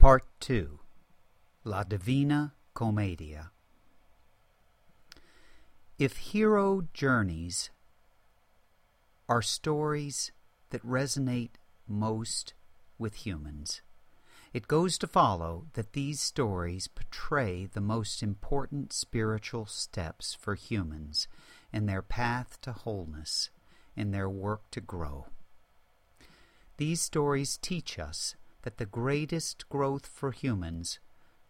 Part 2 La Divina Commedia If hero journeys are stories that resonate most with humans, it goes to follow that these stories portray the most important spiritual steps for humans in their path to wholeness, in their work to grow. These stories teach us that the greatest growth for humans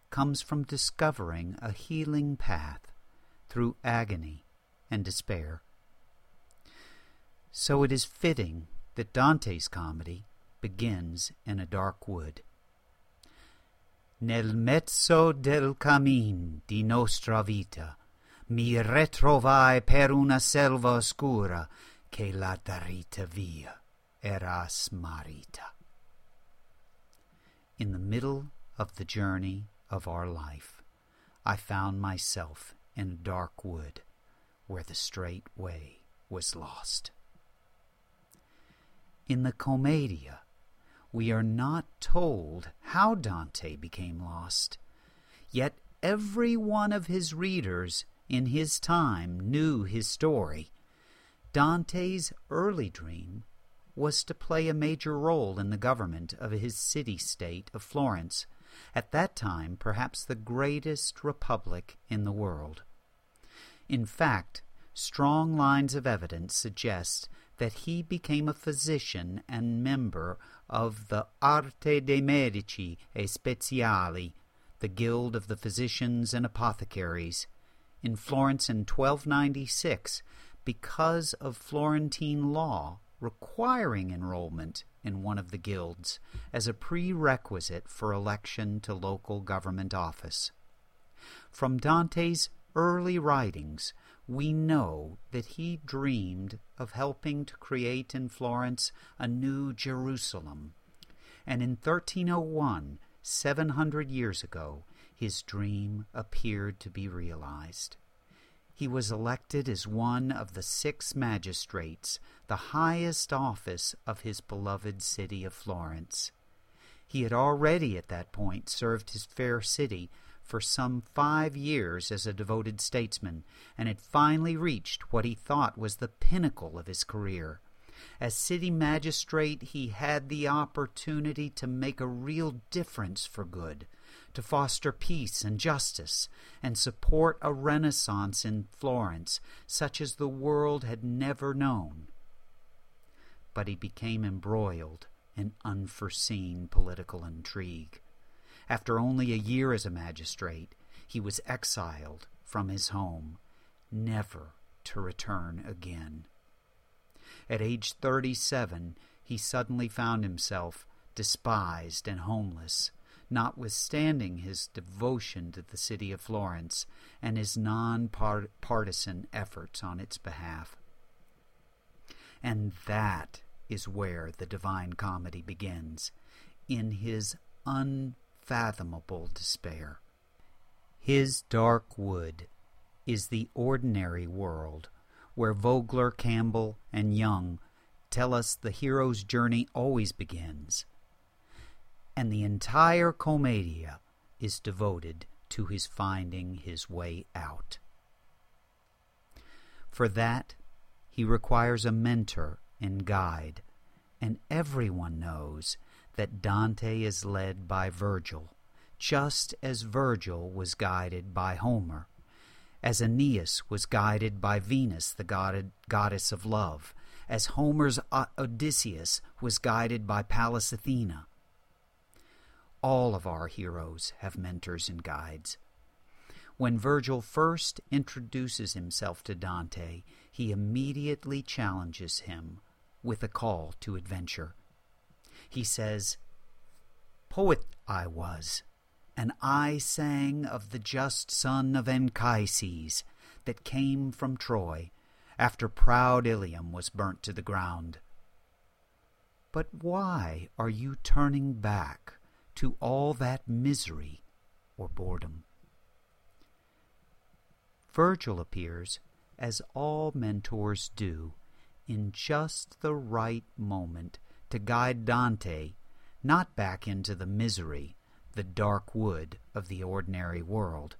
comes from discovering a healing path through agony and despair. So it is fitting that Dante's comedy begins in a dark wood. Nel mezzo del cammin di nostra vita mi retrovai per una selva oscura che la darita via era smarrita. In the middle of the journey of our life, I found myself in a dark wood where the straight way was lost. In the Commedia, we are not told how Dante became lost, yet every one of his readers in his time knew his story. Dante's early dream was to play a major role in the government of his city state of Florence, at that time perhaps the greatest republic in the world. In fact, strong lines of evidence suggest that he became a physician and member of the Arte dei Medici e Speziali, the Guild of the Physicians and Apothecaries, in Florence in 1296 because of Florentine law requiring enrollment in one of the guilds as a prerequisite for election to local government office. From Dante's early writings, we know that he dreamed of helping to create in Florence a new Jerusalem. And in 1301, 700 years ago, his dream appeared to be realized he was elected as one of the six magistrates, the highest office of his beloved city of Florence. He had already at that point served his fair city for some five years as a devoted statesman, and had finally reached what he thought was the pinnacle of his career. As city magistrate, he had the opportunity to make a real difference for good to foster peace and justice and support a renaissance in Florence such as the world had never known. But he became embroiled in unforeseen political intrigue. After only a year as a magistrate, he was exiled from his home, never to return again. At age 37, he suddenly found himself despised and homeless, notwithstanding his devotion to the city of Florence and his non-partisan efforts on its behalf. And that is where the Divine Comedy begins, in his unfathomable despair. His dark wood is the ordinary world where Vogler, Campbell, and Jung tell us the hero's journey always begins and the entire Commedia is devoted to his finding his way out. For that, he requires a mentor and guide, and everyone knows that Dante is led by Virgil, just as Virgil was guided by Homer, as Aeneas was guided by Venus, the god- goddess of love, as Homer's Odysseus was guided by Pallas Athena, all of our heroes have mentors and guides. When Virgil first introduces himself to Dante, he immediately challenges him with a call to adventure. He says, Poet I was, and I sang of the just son of Anchises that came from Troy after proud Ilium was burnt to the ground. But why are you turning back to all that misery or boredom. Virgil appears, as all mentors do, in just the right moment to guide Dante not back into the misery, the dark wood of the ordinary world,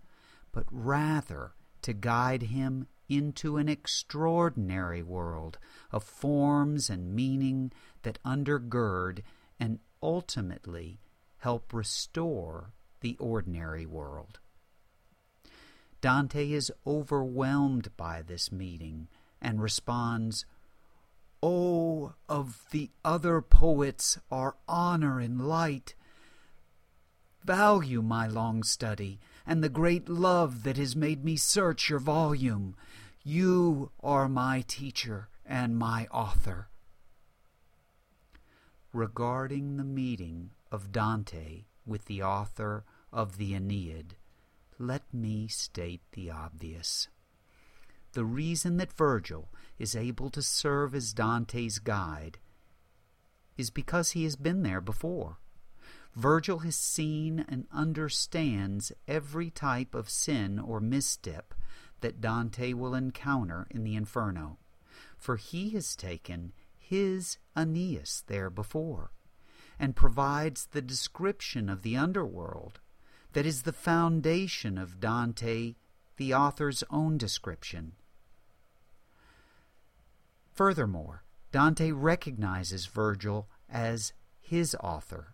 but rather to guide him into an extraordinary world of forms and meaning that undergird and ultimately help restore the ordinary world. Dante is overwhelmed by this meeting and responds, Oh, of the other poets our honor and light! Value my long study and the great love that has made me search your volume. You are my teacher and my author. Regarding the meeting of Dante with the author of the Aeneid, let me state the obvious. The reason that Virgil is able to serve as Dante's guide is because he has been there before. Virgil has seen and understands every type of sin or misstep that Dante will encounter in the Inferno, for he has taken his Aeneas there before, and provides the description of the underworld that is the foundation of Dante, the author's own description. Furthermore, Dante recognizes Virgil as his author,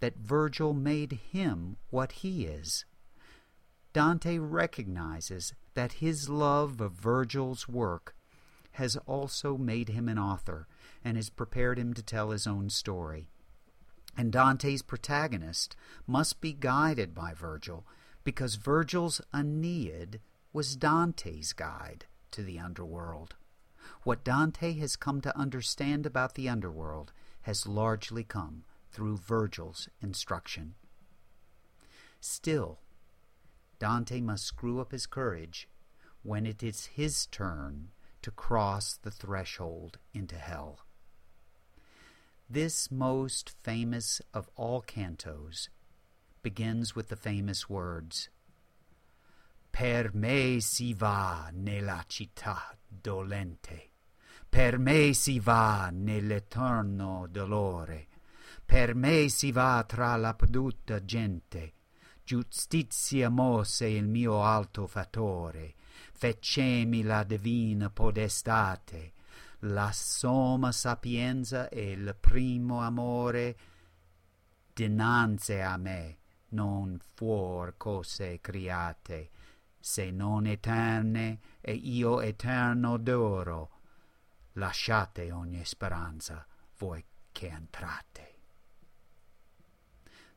that Virgil made him what he is. Dante recognizes that his love of Virgil's work has also made him an author and has prepared him to tell his own story. And Dante's protagonist must be guided by Virgil because Virgil's Aeneid was Dante's guide to the underworld. What Dante has come to understand about the underworld has largely come through Virgil's instruction. Still, Dante must screw up his courage when it is his turn to cross the threshold into hell. This most famous of all cantos begins with the famous words Per me si va nella città dolente, per me si va nell'eterno dolore, per me si va tra la perduta gente, giustizia mosse il mio alto fattore, fecemi la divina podestate, la somma sapienza e il primo amore dinanzi a me non fuor cose create se non eterne e io eterno d'oro lasciate ogni speranza voi che entrate.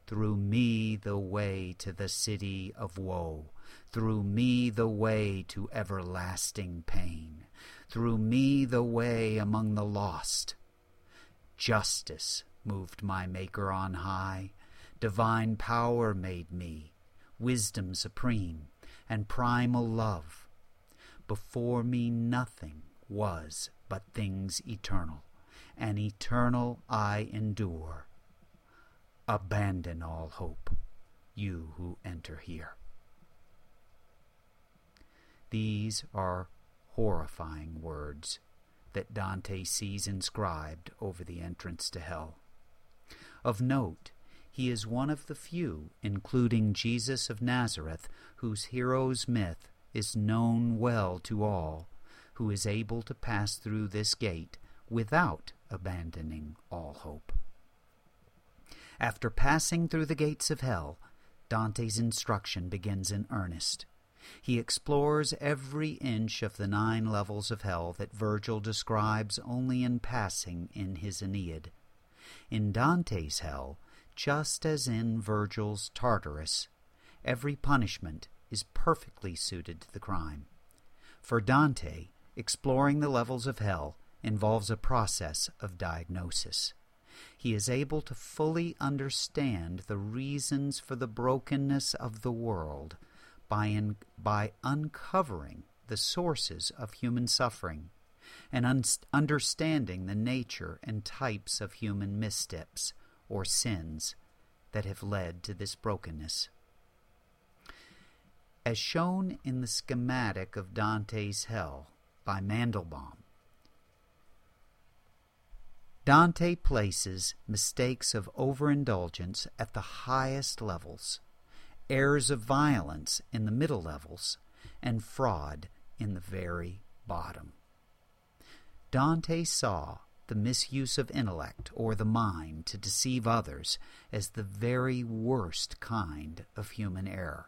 Through me the way to the city of woe through me the way to everlasting pain through me the way among the lost. Justice moved my Maker on high, divine power made me, wisdom supreme, and primal love. Before me nothing was but things eternal, and eternal I endure. Abandon all hope, you who enter here. These are horrifying words that Dante sees inscribed over the entrance to hell. Of note, he is one of the few, including Jesus of Nazareth, whose hero's myth is known well to all, who is able to pass through this gate without abandoning all hope. After passing through the gates of hell, Dante's instruction begins in earnest. He explores every inch of the nine levels of hell that Virgil describes only in passing in his Aeneid. In Dante's hell, just as in Virgil's Tartarus, every punishment is perfectly suited to the crime. For Dante, exploring the levels of hell involves a process of diagnosis. He is able to fully understand the reasons for the brokenness of the world by, in, by uncovering the sources of human suffering and un- understanding the nature and types of human missteps or sins that have led to this brokenness. As shown in the schematic of Dante's Hell by Mandelbaum, Dante places mistakes of overindulgence at the highest levels, errors of violence in the middle levels, and fraud in the very bottom. Dante saw the misuse of intellect or the mind to deceive others as the very worst kind of human error.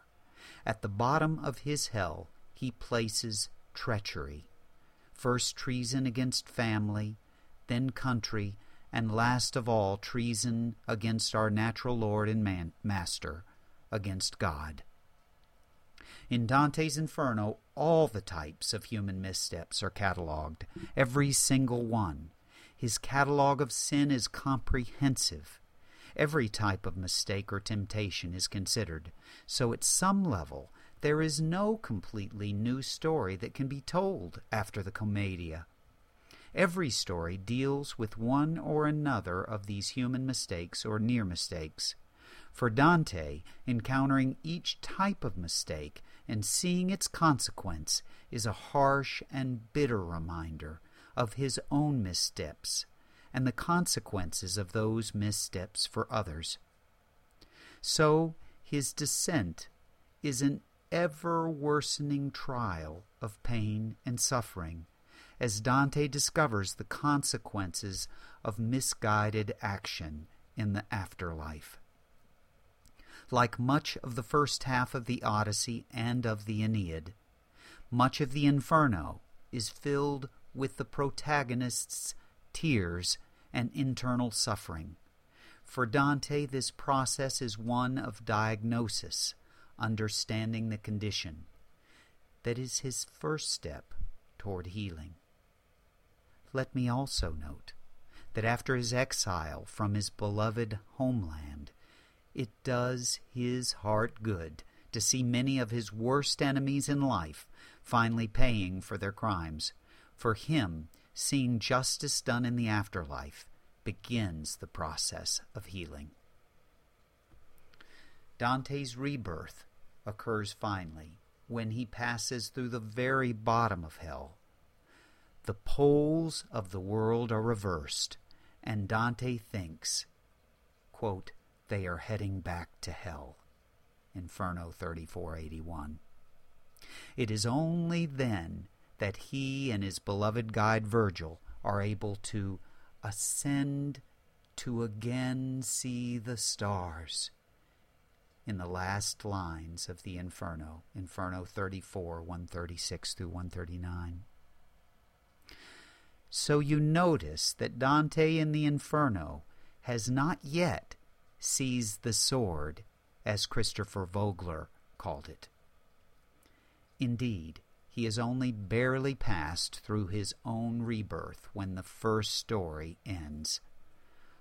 At the bottom of his hell, he places treachery. First treason against family, then country, and last of all treason against our natural Lord and man- Master, against God. In Dante's Inferno, all the types of human missteps are catalogued, every single one. His catalog of sin is comprehensive. Every type of mistake or temptation is considered, so at some level there is no completely new story that can be told after the Commedia. Every story deals with one or another of these human mistakes or near mistakes. For Dante, encountering each type of mistake and seeing its consequence is a harsh and bitter reminder of his own missteps and the consequences of those missteps for others. So his descent is an ever worsening trial of pain and suffering as Dante discovers the consequences of misguided action in the afterlife. Like much of the first half of the Odyssey and of the Aeneid, much of the Inferno is filled with the protagonist's tears and internal suffering. For Dante, this process is one of diagnosis, understanding the condition. That is his first step toward healing. Let me also note that after his exile from his beloved homeland, it does his heart good to see many of his worst enemies in life finally paying for their crimes. For him, seeing justice done in the afterlife begins the process of healing. Dante's rebirth occurs finally when he passes through the very bottom of hell. The poles of the world are reversed, and Dante thinks, quote, they are heading back to hell. Inferno 3481. It is only then that he and his beloved guide Virgil are able to ascend to again see the stars. In the last lines of the Inferno, Inferno 34, 136 through 139. So you notice that Dante in the Inferno has not yet seized the sword, as Christopher Vogler called it. Indeed, he has only barely passed through his own rebirth when the first story ends.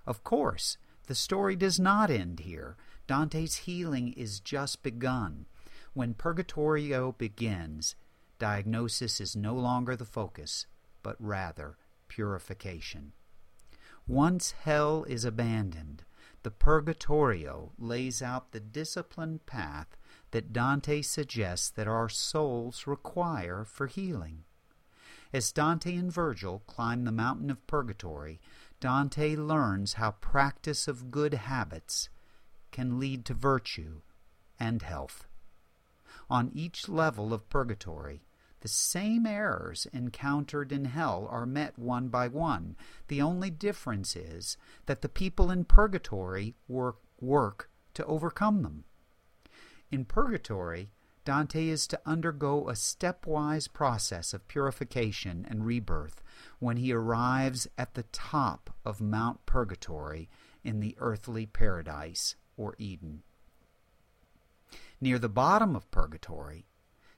Of course, the story does not end here. Dante's healing is just begun. When Purgatorio begins, diagnosis is no longer the focus, but rather purification. Once hell is abandoned, the Purgatorio lays out the disciplined path that Dante suggests that our souls require for healing. As Dante and Virgil climb the mountain of purgatory, Dante learns how practice of good habits can lead to virtue and health. On each level of purgatory, the same errors encountered in hell are met one by one. The only difference is that the people in purgatory work, work to overcome them. In purgatory, Dante is to undergo a stepwise process of purification and rebirth when he arrives at the top of Mount Purgatory in the earthly paradise or Eden. Near the bottom of Purgatory,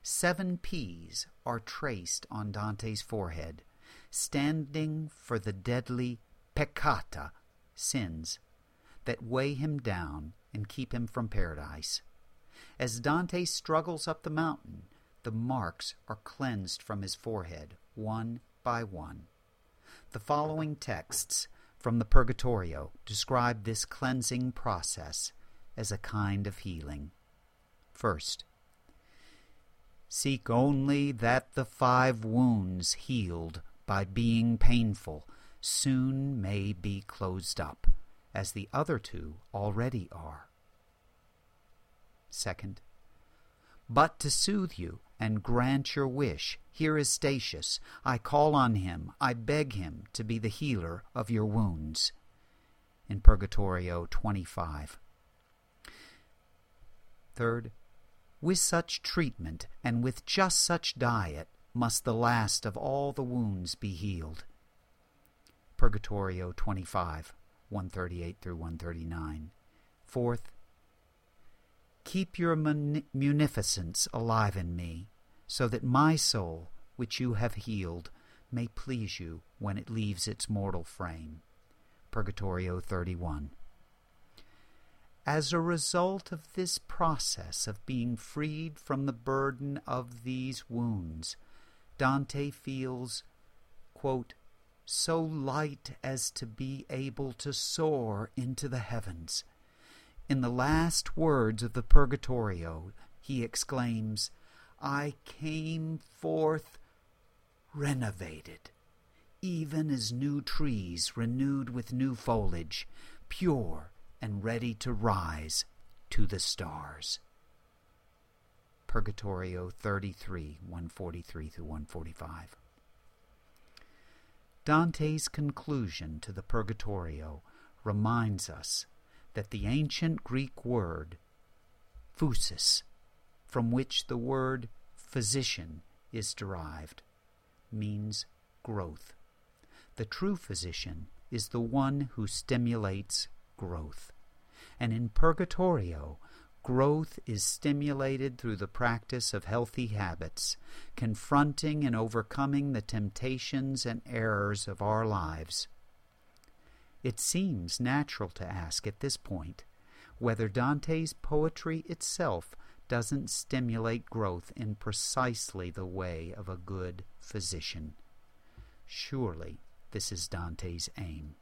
seven P's are traced on Dante's forehead, standing for the deadly peccata, sins, that weigh him down and keep him from paradise. As Dante struggles up the mountain, the marks are cleansed from his forehead, one by one. The following texts from the Purgatorio describe this cleansing process as a kind of healing. First, seek only that the five wounds healed by being painful soon may be closed up, as the other two already are. Second, but to soothe you and grant your wish, here is Statius. I call on him, I beg him to be the healer of your wounds. In Purgatorio 25. Third, with such treatment and with just such diet must the last of all the wounds be healed. Purgatorio 25, 138 through 139. Fourth, keep your munificence alive in me, so that my soul, which you have healed, may please you when it leaves its mortal frame. Purgatorio 31. As a result of this process of being freed from the burden of these wounds, Dante feels, quote, so light as to be able to soar into the heavens. In the last words of the Purgatorio, he exclaims, I came forth renovated, even as new trees renewed with new foliage, pure and ready to rise to the stars. Purgatorio 33, 143 through 145. Dante's conclusion to the Purgatorio reminds us that the ancient Greek word phusis, from which the word physician is derived, means growth. The true physician is the one who stimulates growth. And in Purgatorio, growth is stimulated through the practice of healthy habits, confronting and overcoming the temptations and errors of our lives. It seems natural to ask at this point whether Dante's poetry itself doesn't stimulate growth in precisely the way of a good physician. Surely this is Dante's aim.